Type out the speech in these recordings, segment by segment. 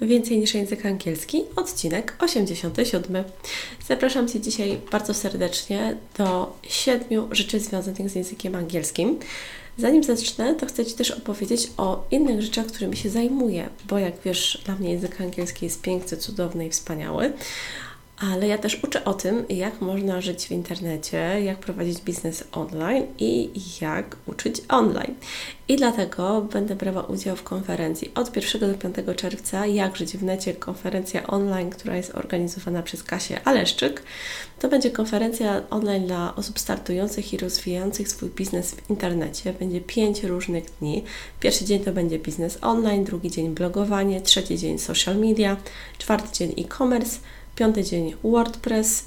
Więcej niż język angielski, odcinek 87. Zapraszam Cię dzisiaj bardzo serdecznie do siedmiu rzeczy związanych z językiem angielskim. Zanim zacznę, to chcę Ci też opowiedzieć o innych rzeczach, którymi się zajmuję, bo jak wiesz, dla mnie język angielski jest piękny, cudowny i wspaniały ale ja też uczę o tym, jak można żyć w internecie, jak prowadzić biznes online i jak uczyć online. I dlatego będę brała udział w konferencji od 1 do 5 czerwca Jak żyć w necie, konferencja online, która jest organizowana przez Kasię Aleszczyk. To będzie konferencja online dla osób startujących i rozwijających swój biznes w internecie. Będzie 5 różnych dni. Pierwszy dzień to będzie biznes online, drugi dzień blogowanie, trzeci dzień social media, czwarty dzień e-commerce, piąty dzień WordPress,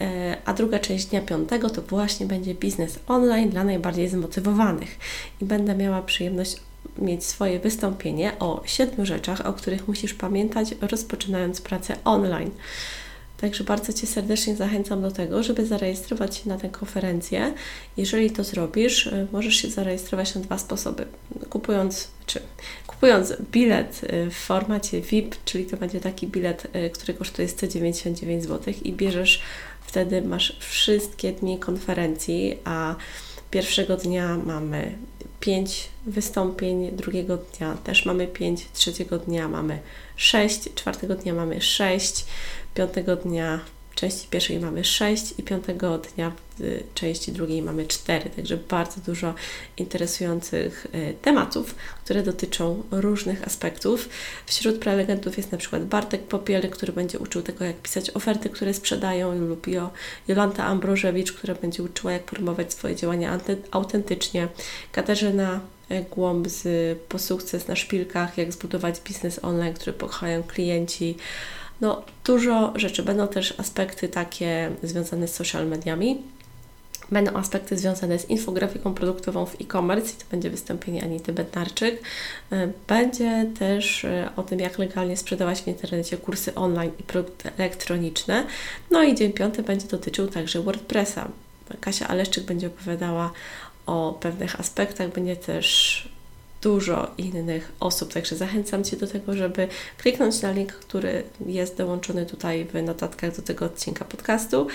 e, a druga część dnia piątego to właśnie będzie biznes online dla najbardziej zmotywowanych. I będę miała przyjemność mieć swoje wystąpienie o siedmiu rzeczach, o których musisz pamiętać, rozpoczynając pracę online. Także bardzo Cię serdecznie zachęcam do tego, żeby zarejestrować się na tę konferencję. Jeżeli to zrobisz, e, możesz się zarejestrować na dwa sposoby. Kupując, czy kupując bilet e, w formacie VIP, czyli to będzie taki bilet, e, który kosztuje 199 zł i bierzesz, wtedy masz wszystkie dni konferencji, a pierwszego dnia mamy 5 wystąpień, drugiego dnia też mamy 5, trzeciego dnia mamy 6, czwartego dnia mamy 6, piątego dnia części pierwszej mamy 6 i piątego dnia y, części drugiej mamy 4. Także bardzo dużo interesujących y, tematów, które dotyczą różnych aspektów. Wśród prelegentów jest na przykład Bartek Popiel, który będzie uczył tego, jak pisać oferty, które sprzedają, lub Jolanta Ambrożewicz, która będzie uczyła, jak promować swoje działania autentycznie. Katarzyna y, Głąb z Po Sukces na Szpilkach, jak zbudować biznes online, który pokochają klienci. No, dużo rzeczy. Będą też aspekty takie związane z social mediami. Będą aspekty związane z infografiką produktową w e-commerce i to będzie wystąpienie Anity Bednarczyk. E, będzie też e, o tym, jak legalnie sprzedawać w internecie kursy online i produkty elektroniczne. No i dzień piąty będzie dotyczył także WordPressa. Kasia Aleszczyk będzie opowiadała o pewnych aspektach, będzie też dużo innych osób. Także zachęcam Cię do tego, żeby kliknąć na link, który jest dołączony tutaj w notatkach do tego odcinka podcastu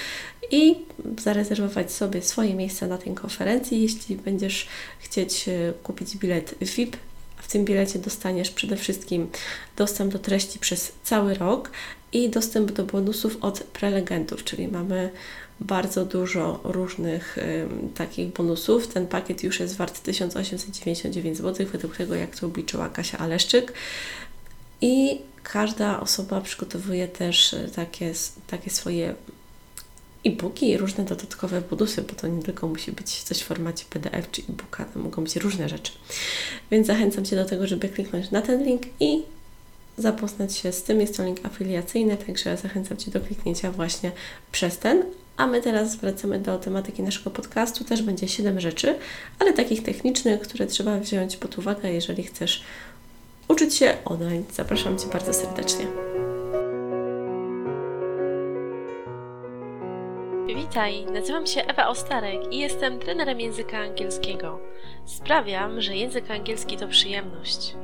i zarezerwować sobie swoje miejsce na tej konferencji. Jeśli będziesz chcieć e, kupić bilet VIP, w tym bilecie dostaniesz przede wszystkim dostęp do treści przez cały rok i dostęp do bonusów od prelegentów, czyli mamy bardzo dużo różnych takich bonusów. Ten pakiet już jest wart 1899 zł, według tego jak to obliczyła Kasia Aleszczyk. I każda osoba przygotowuje też takie, takie swoje e-booki i różne dodatkowe bonusy, bo to nie tylko musi być coś w formacie PDF czy e-booka, to mogą być różne rzeczy. Więc zachęcam Cię do tego, żeby kliknąć na ten link i zapoznać się z tym. Jest to link afiliacyjny, także zachęcam Cię do kliknięcia właśnie przez ten. A my teraz wracamy do tematyki naszego podcastu. Też będzie 7 rzeczy, ale takich technicznych, które trzeba wziąć pod uwagę, jeżeli chcesz uczyć się online. Zapraszam Cię bardzo serdecznie. Witaj, nazywam się Ewa Ostarek i jestem trenerem języka angielskiego. Sprawiam, że język angielski to przyjemność.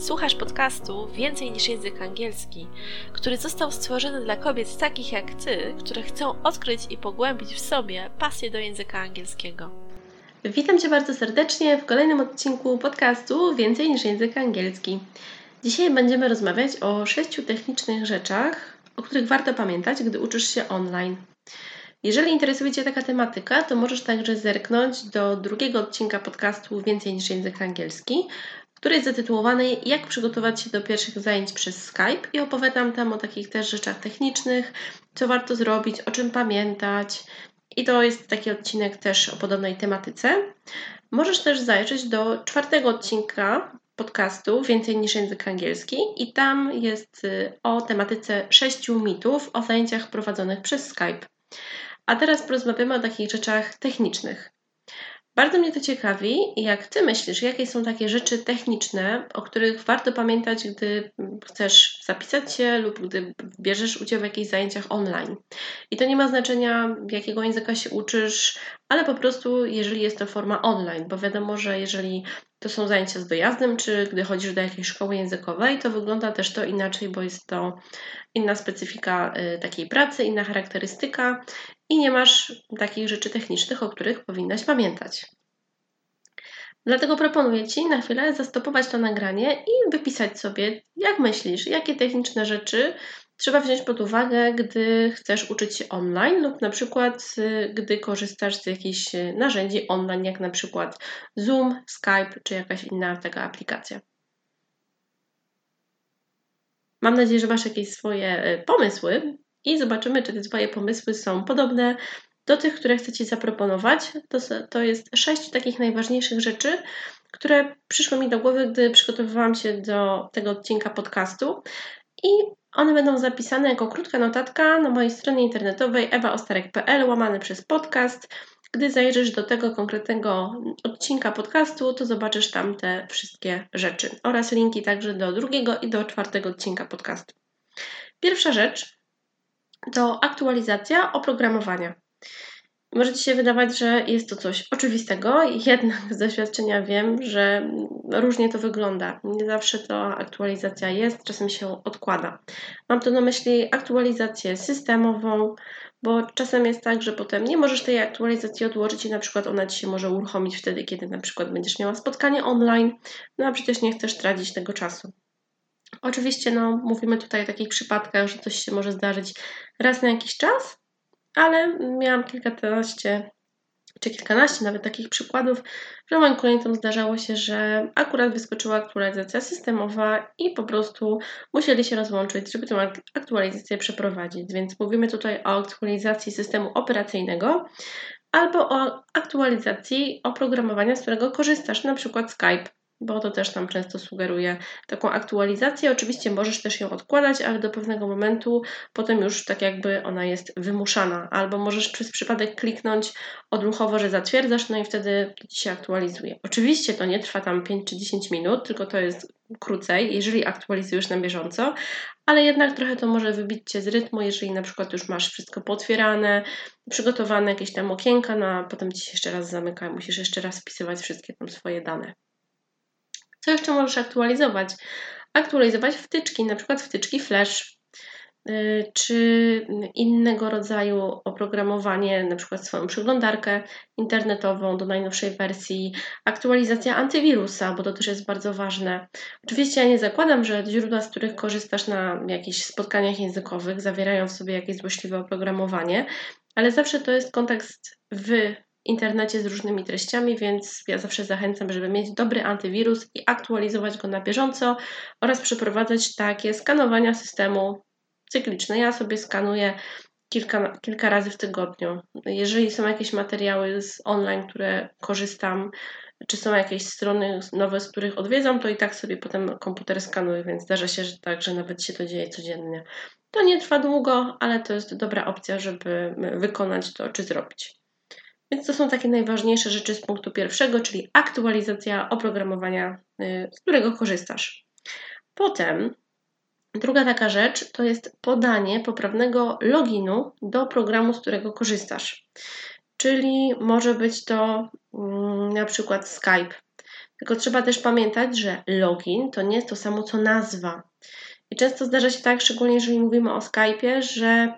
Słuchasz podcastu Więcej niż język angielski, który został stworzony dla kobiet takich jak ty, które chcą odkryć i pogłębić w sobie pasję do języka angielskiego. Witam Cię bardzo serdecznie w kolejnym odcinku podcastu Więcej niż język angielski. Dzisiaj będziemy rozmawiać o sześciu technicznych rzeczach, o których warto pamiętać, gdy uczysz się online. Jeżeli interesuje Cię taka tematyka, to możesz także zerknąć do drugiego odcinka podcastu Więcej niż język angielski, który jest zatytułowany Jak przygotować się do pierwszych zajęć przez Skype i opowiadam tam o takich też rzeczach technicznych, co warto zrobić, o czym pamiętać. I to jest taki odcinek też o podobnej tematyce. Możesz też zajrzeć do czwartego odcinka podcastu Więcej niż język angielski i tam jest y, o tematyce sześciu mitów o zajęciach prowadzonych przez Skype. A teraz porozmawiamy o takich rzeczach technicznych. Bardzo mnie to ciekawi, jak Ty myślisz, jakie są takie rzeczy techniczne, o których warto pamiętać, gdy chcesz zapisać się lub gdy bierzesz udział w jakichś zajęciach online. I to nie ma znaczenia, jakiego języka się uczysz, ale po prostu, jeżeli jest to forma online, bo wiadomo, że jeżeli to są zajęcia z dojazdem, czy gdy chodzisz do jakiejś szkoły językowej, to wygląda też to inaczej, bo jest to inna specyfika y, takiej pracy, inna charakterystyka i nie masz takich rzeczy technicznych, o których powinnaś pamiętać. Dlatego proponuję Ci na chwilę zastopować to nagranie i wypisać sobie, jak myślisz, jakie techniczne rzeczy trzeba wziąć pod uwagę, gdy chcesz uczyć się online lub na przykład y, gdy korzystasz z jakichś y, narzędzi online, jak na przykład Zoom, Skype czy jakaś inna taka aplikacja. Mam nadzieję, że masz jakieś swoje y, pomysły i zobaczymy, czy te Twoje pomysły są podobne do tych, które chcę Ci zaproponować. To, to jest sześć takich najważniejszych rzeczy, które przyszły mi do głowy, gdy przygotowywałam się do tego odcinka podcastu. I one będą zapisane jako krótka notatka na mojej stronie internetowej ewaostarek.pl łamany przez podcast. Gdy zajrzysz do tego konkretnego odcinka podcastu, to zobaczysz tam te wszystkie rzeczy oraz linki także do drugiego i do czwartego odcinka podcastu. Pierwsza rzecz to aktualizacja oprogramowania. Może Ci się wydawać, że jest to coś oczywistego, jednak z doświadczenia wiem, że różnie to wygląda. Nie zawsze to aktualizacja jest, czasem się odkłada. Mam tu na myśli aktualizację systemową, bo czasem jest tak, że potem nie możesz tej aktualizacji odłożyć i na przykład ona Ci się może uruchomić wtedy, kiedy na przykład będziesz miała spotkanie online, no a przecież nie chcesz tracić tego czasu. Oczywiście no, mówimy tutaj o takich przypadkach, że coś się może zdarzyć raz na jakiś czas, ale miałam kilkanaście czy kilkanaście nawet takich przykładów, że moim klientom zdarzało się, że akurat wyskoczyła aktualizacja systemowa i po prostu musieli się rozłączyć, żeby tę aktualizację przeprowadzić. Więc mówimy tutaj o aktualizacji systemu operacyjnego albo o aktualizacji oprogramowania, z którego korzystasz, na przykład Skype bo to też tam często sugeruje taką aktualizację. Oczywiście możesz też ją odkładać, ale do pewnego momentu potem już tak jakby ona jest wymuszana, albo możesz przez przypadek kliknąć odruchowo, że zatwierdzasz, no i wtedy się aktualizuje. Oczywiście to nie trwa tam 5 czy 10 minut, tylko to jest krócej, jeżeli aktualizujesz na bieżąco, ale jednak trochę to może wybić cię z rytmu, jeżeli na przykład już masz wszystko potwierane, przygotowane jakieś tam okienka, no a potem ci się jeszcze raz zamyka, musisz jeszcze raz wpisywać wszystkie tam swoje dane. Co jeszcze możesz aktualizować? Aktualizować wtyczki, na przykład wtyczki Flash, y, czy innego rodzaju oprogramowanie, na przykład swoją przeglądarkę internetową do najnowszej wersji, aktualizacja antywirusa, bo to też jest bardzo ważne. Oczywiście ja nie zakładam, że źródła, z których korzystasz na jakichś spotkaniach językowych, zawierają w sobie jakieś złośliwe oprogramowanie, ale zawsze to jest kontekst w internecie z różnymi treściami, więc ja zawsze zachęcam, żeby mieć dobry antywirus i aktualizować go na bieżąco oraz przeprowadzać takie skanowania systemu cykliczne. Ja sobie skanuję kilka, kilka razy w tygodniu. Jeżeli są jakieś materiały z online, które korzystam, czy są jakieś strony nowe, z których odwiedzam, to i tak sobie potem komputer skanuję, więc zdarza się, że tak, że nawet się to dzieje codziennie. To nie trwa długo, ale to jest dobra opcja, żeby wykonać to czy zrobić. Więc to są takie najważniejsze rzeczy z punktu pierwszego, czyli aktualizacja oprogramowania, y, z którego korzystasz. Potem druga taka rzecz to jest podanie poprawnego loginu do programu, z którego korzystasz. Czyli może być to mm, na przykład Skype. Tylko trzeba też pamiętać, że login to nie jest to samo co nazwa. I często zdarza się tak, szczególnie jeżeli mówimy o Skype'ie, że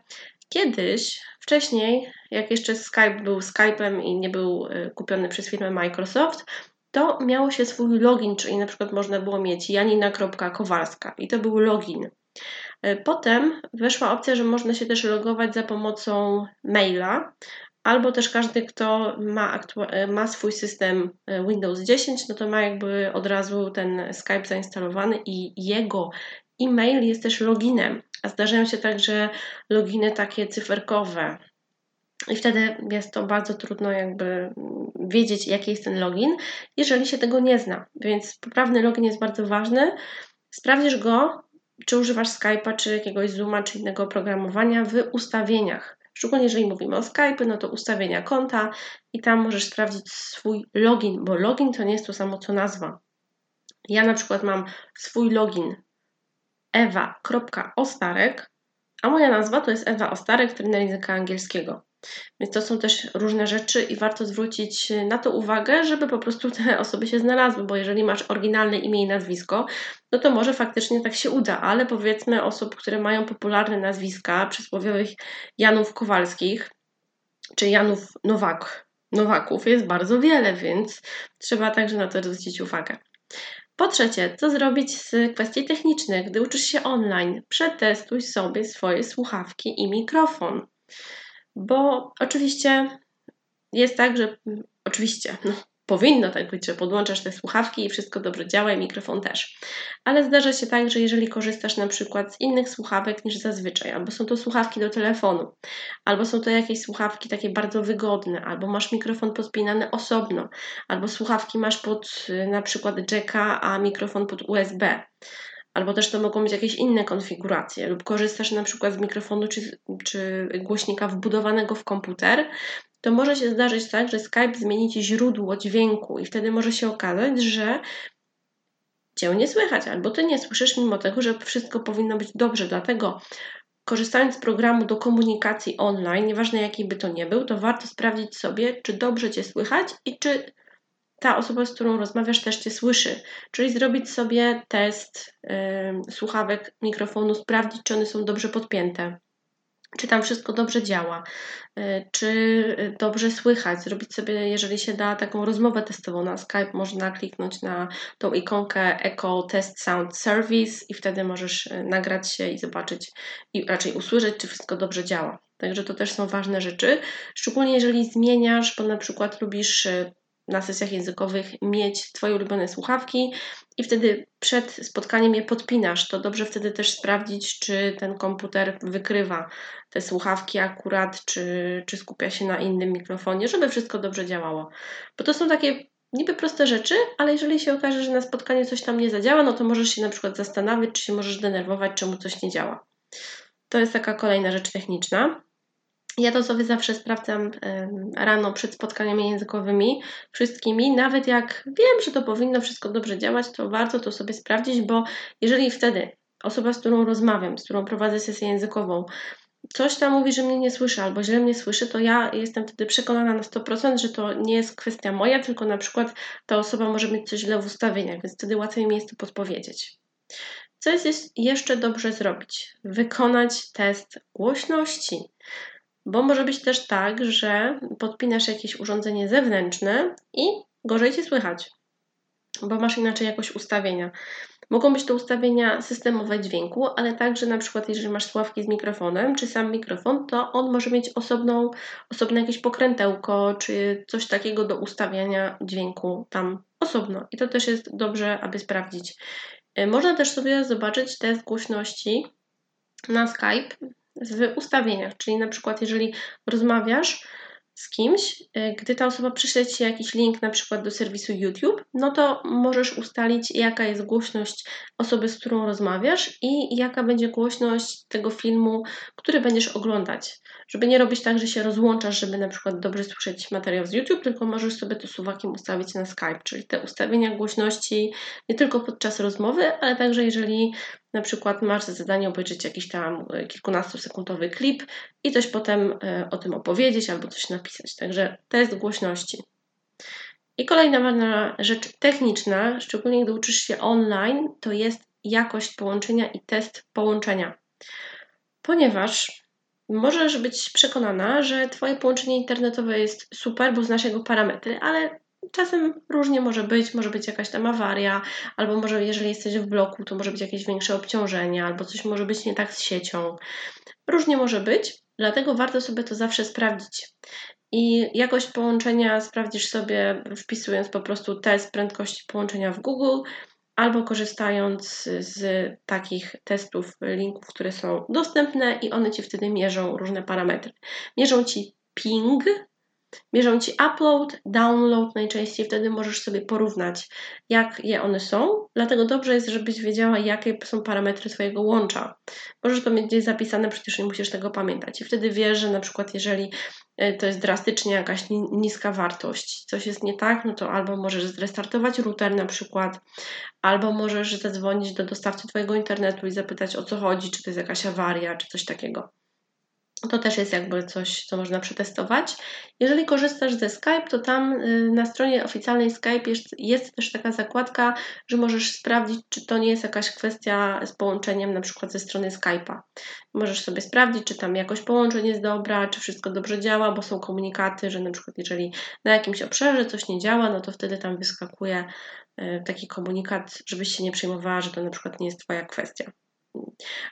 kiedyś Wcześniej, jak jeszcze Skype był Skype'em i nie był y, kupiony przez firmę Microsoft, to miało się swój login, czyli na przykład można było mieć janina.kowalska i to był login. Y, potem weszła opcja, że można się też logować za pomocą maila, albo też każdy, kto ma, y, ma swój system Windows 10, no to ma jakby od razu ten Skype zainstalowany i jego e-mail jest też loginem. A zdarzają się także loginy takie cyferkowe. I wtedy jest to bardzo trudno jakby wiedzieć, jaki jest ten login, jeżeli się tego nie zna. Więc poprawny login jest bardzo ważny. Sprawdzisz go, czy używasz Skype'a, czy jakiegoś Zooma, czy innego oprogramowania w ustawieniach. Szczególnie jeżeli mówimy o Skype, no to ustawienia konta i tam możesz sprawdzić swój login, bo login to nie jest to samo co nazwa. Ja na przykład mam swój login ewa.ostarek, a moja nazwa to jest Ewa Ostarek, trener języka angielskiego. Więc to są też różne rzeczy i warto zwrócić na to uwagę, żeby po prostu te osoby się znalazły, bo jeżeli masz oryginalne imię i nazwisko, no to może faktycznie tak się uda, ale powiedzmy osób, które mają popularne nazwiska, przysłowiowych Janów Kowalskich czy Janów Nowak, Nowaków jest bardzo wiele, więc trzeba także na to zwrócić uwagę. Po trzecie, co zrobić z kwestii technicznych, gdy uczysz się online? Przetestuj sobie swoje słuchawki i mikrofon. Bo oczywiście jest tak, że oczywiście, no, powinno tak być, że podłączasz te słuchawki i wszystko dobrze działa i mikrofon też. Ale zdarza się tak, że jeżeli korzystasz na przykład z innych słuchawek niż zazwyczaj, albo są to słuchawki do telefonu, albo są to jakieś słuchawki takie bardzo wygodne, albo masz mikrofon podpinany osobno, albo słuchawki masz pod na przykład jacka, a mikrofon pod USB, albo też to mogą być jakieś inne konfiguracje, lub korzystasz na przykład z mikrofonu czy, czy głośnika wbudowanego w komputer, to może się zdarzyć tak, że Skype zmieni ci źródło dźwięku i wtedy może się okazać, że cię nie słychać, albo ty nie słyszysz, mimo tego, że wszystko powinno być dobrze. Dlatego korzystając z programu do komunikacji online, nieważne jaki by to nie był, to warto sprawdzić sobie, czy dobrze cię słychać i czy ta osoba, z którą rozmawiasz, też Cię słyszy. Czyli zrobić sobie test słuchawek mikrofonu, sprawdzić, czy one są dobrze podpięte, czy tam wszystko dobrze działa, yy, czy dobrze słychać. Zrobić sobie, jeżeli się da, taką rozmowę testową na Skype, można kliknąć na tą ikonkę Echo Test Sound Service i wtedy możesz y, nagrać się i zobaczyć, i raczej usłyszeć, czy wszystko dobrze działa. Także to też są ważne rzeczy, szczególnie jeżeli zmieniasz, bo na przykład lubisz na sesjach językowych mieć Twoje ulubione słuchawki i wtedy przed spotkaniem je podpinasz. To dobrze wtedy też sprawdzić, czy ten komputer wykrywa te słuchawki akurat, czy, czy skupia się na innym mikrofonie, żeby wszystko dobrze działało. Bo to są takie niby proste rzeczy, ale jeżeli się okaże, że na spotkaniu coś tam nie zadziała, no to możesz się na przykład zastanawiać, czy się możesz denerwować, czemu coś nie działa. To jest taka kolejna rzecz techniczna. Ja to sobie zawsze sprawdzam rano przed spotkaniami językowymi, wszystkimi. Nawet jak wiem, że to powinno wszystko dobrze działać, to warto to sobie sprawdzić, bo jeżeli wtedy osoba, z którą rozmawiam, z którą prowadzę sesję językową, coś tam mówi, że mnie nie słyszy albo źle mnie słyszy, to ja jestem wtedy przekonana na 100%, że to nie jest kwestia moja, tylko na przykład ta osoba może mieć coś źle w ustawieniach, więc wtedy łatwiej mi jest to podpowiedzieć. Co jest jeszcze dobrze zrobić? Wykonać test głośności. Bo może być też tak, że podpinasz jakieś urządzenie zewnętrzne i gorzej cię słychać, bo masz inaczej jakoś ustawienia. Mogą być to ustawienia systemowe dźwięku, ale także na przykład jeżeli masz sławki z mikrofonem, czy sam mikrofon, to on może mieć osobną, osobne jakieś pokrętełko, czy coś takiego do ustawiania dźwięku tam osobno. I to też jest dobrze, aby sprawdzić. Można też sobie zobaczyć test głośności na Skype w ustawieniach, czyli na przykład jeżeli rozmawiasz z kimś, e, gdy ta osoba przyśle Ci jakiś link na przykład do serwisu YouTube, no to możesz ustalić jaka jest głośność osoby, z którą rozmawiasz i jaka będzie głośność tego filmu, który będziesz oglądać. Żeby nie robić tak, że się rozłączasz, żeby na przykład dobrze słyszeć materiał z YouTube, tylko możesz sobie to suwakiem ustawić na Skype, czyli te ustawienia głośności nie tylko podczas rozmowy, ale także jeżeli na przykład masz za zadanie obejrzeć jakiś tam e, kilkunastosekundowy klip i coś potem e, o tym opowiedzieć albo coś napisać. Także test głośności. I kolejna ważna rzecz techniczna, szczególnie gdy uczysz się online, to jest jakość połączenia i test połączenia. Ponieważ możesz być przekonana, że Twoje połączenie internetowe jest super, bo znasz jego parametry, ale czasem różnie może być, może być jakaś tam awaria, albo może jeżeli jesteś w bloku, to może być jakieś większe obciążenie, albo coś może być nie tak z siecią. Różnie może być, dlatego warto sobie to zawsze sprawdzić. I jakość połączenia sprawdzisz sobie wpisując po prostu test prędkości połączenia w Google albo korzystając z takich testów, linków, które są dostępne i one ci wtedy mierzą różne parametry. Mierzą ci ping, Mierzą Ci upload, download najczęściej, wtedy możesz sobie porównać, jak je one są. Dlatego dobrze jest, żebyś wiedziała, jakie są parametry Twojego łącza. Możesz to mieć gdzieś zapisane, przecież nie musisz tego pamiętać. I wtedy wiesz, że na przykład jeżeli e, to jest drastycznie jakaś niska wartość, coś jest nie tak, no to albo możesz zrestartować router na przykład, albo możesz zadzwonić do dostawcy Twojego internetu i zapytać o co chodzi, czy to jest jakaś awaria, czy coś takiego. To też jest jakby coś, co można przetestować. Jeżeli korzystasz ze Skype, to tam y, na stronie oficjalnej Skype jest, jest, też taka zakładka, że możesz sprawdzić, czy to nie jest jakaś kwestia z połączeniem na przykład ze strony Skype'a. Możesz sobie sprawdzić, czy tam jakość połączeń jest dobra, czy wszystko dobrze działa, bo są komunikaty, że na przykład jeżeli na jakimś obszarze coś nie działa, no to wtedy tam wyskakuje y, taki komunikat, żebyś się nie przejmowała, że to na przykład nie jest Twoja kwestia.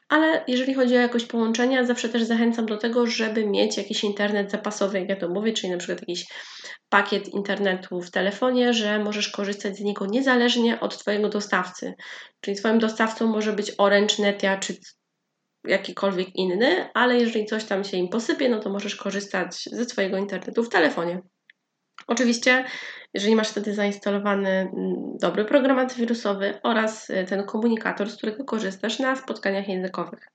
Ale jeżeli chodzi o jakość połączenia, zawsze też zachęcam do tego, żeby mieć jakiś internet zapasowy, jak ja to mówię, czyli na przykład jakiś pakiet internetu w telefonie, że możesz korzystać z niego niezależnie od Twojego dostawcy. Czyli Twoim dostawcą może być Orange, Netia czy jakikolwiek inny, ale jeżeli coś tam się im posypie, no to możesz korzystać ze Twojego internetu w telefonie. Oczywiście jeżeli masz wtedy zainstalowany mm, dobry program antywirusowy oraz y, ten komunikator, z którego korzystasz na spotkaniach językowych.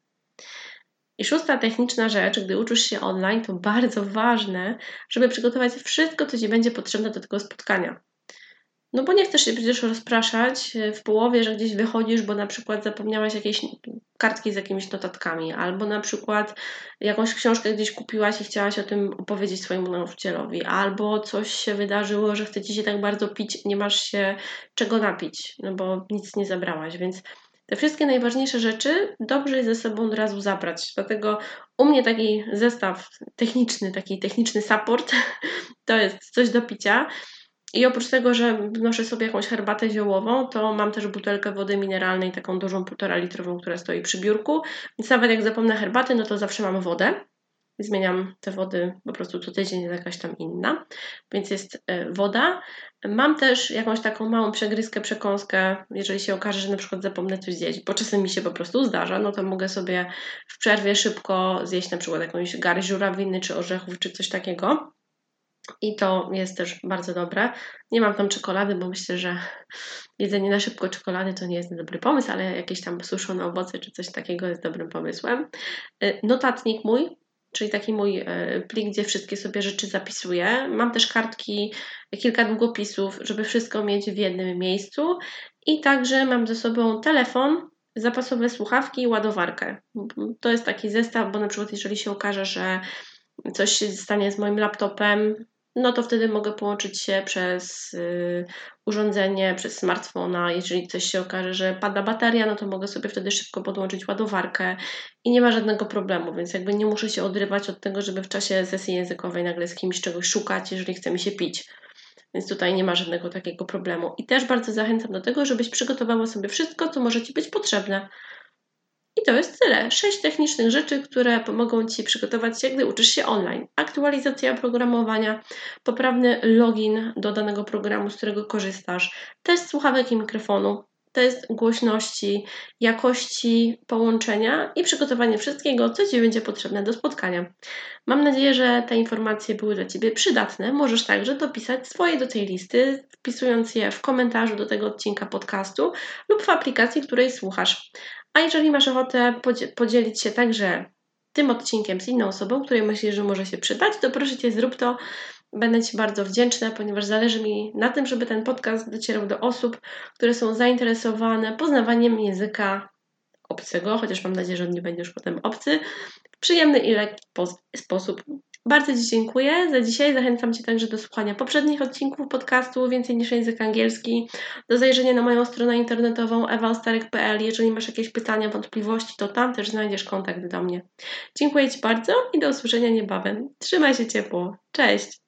I szósta techniczna rzecz, gdy uczysz się online, to bardzo ważne, żeby przygotować wszystko, co Ci będzie potrzebne do tego spotkania. No bo nie chcesz się przecież rozpraszać e, w połowie, że gdzieś wychodzisz, bo na przykład zapomniałaś jakieś kartki z jakimiś notatkami, albo na przykład jakąś książkę gdzieś kupiłaś i chciałaś o tym opowiedzieć swojemu nauczycielowi, albo coś się wydarzyło, że chce ci się tak bardzo pić, nie masz się czego napić, no bo nic nie zabrałaś, więc te wszystkie najważniejsze rzeczy dobrze jest ze sobą od razu zabrać. Dlatego u mnie taki zestaw techniczny, taki techniczny support to jest coś do picia. I oprócz tego, że noszę sobie jakąś herbatę ziołową, to mam też butelkę wody mineralnej, taką dużą, półtora litrową, która stoi przy biurku. Więc nawet jak zapomnę herbaty, no to zawsze mam wodę. Zmieniam te wody po prostu co tydzień, jest jakaś tam inna. Więc jest e, woda. Mam też jakąś taką małą przegryzkę, przekąskę, jeżeli się okaże, że na przykład zapomnę coś zjeść, bo czasem mi się po prostu zdarza, no to mogę sobie w przerwie szybko zjeść na przykład jakąś garść żurawiny, czy orzechów, czy coś takiego. I to jest też bardzo dobre. Nie mam tam czekolady, bo myślę, że jedzenie na szybko czekolady to nie jest dobry pomysł, ale jakieś tam suszone owoce czy coś takiego jest dobrym pomysłem. Y, notatnik mój, czyli taki mój y, plik, gdzie wszystkie sobie rzeczy zapisuję. Mam też kartki, kilka długopisów, żeby wszystko mieć w jednym miejscu. I także mam ze sobą telefon, zapasowe słuchawki i ładowarkę. To jest taki zestaw, bo na przykład jeżeli się okaże, że coś się stanie z moim laptopem, no to wtedy mogę połączyć się przez y, urządzenie, przez smartfona. Jeżeli coś się okaże, że pada bateria, no to mogę sobie wtedy szybko podłączyć ładowarkę i nie ma żadnego problemu, więc jakby nie muszę się odrywać od tego, żeby w czasie sesji językowej nagle z kimś czegoś szukać, jeżeli chce mi się pić. Więc tutaj nie ma żadnego takiego problemu. I też bardzo zachęcam do tego, żebyś przygotowała sobie wszystko, co może Ci być potrzebne i to jest tyle. Sześć technicznych rzeczy, które pomogą Ci przygotować się, gdy uczysz się online. Aktualizacja oprogramowania, poprawny login do danego programu, z którego korzystasz, test słuchawek i mikrofonu, test głośności, jakości połączenia i przygotowanie wszystkiego, co Ci będzie potrzebne do spotkania. Mam nadzieję, że te informacje były dla Ciebie przydatne. Możesz także dopisać swoje do tej listy, wpisując je w komentarzu do tego odcinka podcastu lub w aplikacji, której słuchasz. A jeżeli masz ochotę podzielić się także tym odcinkiem z inną osobą, której myślisz, że może się przydać, to proszę Cię, zrób to. Będę Ci bardzo wdzięczna, ponieważ zależy mi na tym, żeby ten podcast docierał do osób, które są zainteresowane poznawaniem języka obcego, chociaż mam nadzieję, że on nie będzie już potem obcy, w przyjemny i lekki sposób. Bardzo Ci dziękuję za dzisiaj. Zachęcam Cię także do słuchania poprzednich odcinków podcastu Więcej niż język angielski, do zajrzenia na moją stronę internetową ewaostarek.pl. Jeżeli masz jakieś pytania, wątpliwości, to tam też znajdziesz kontakt do mnie. Dziękuję Ci bardzo i do usłyszenia niebawem. Trzymaj się ciepło. Cześć!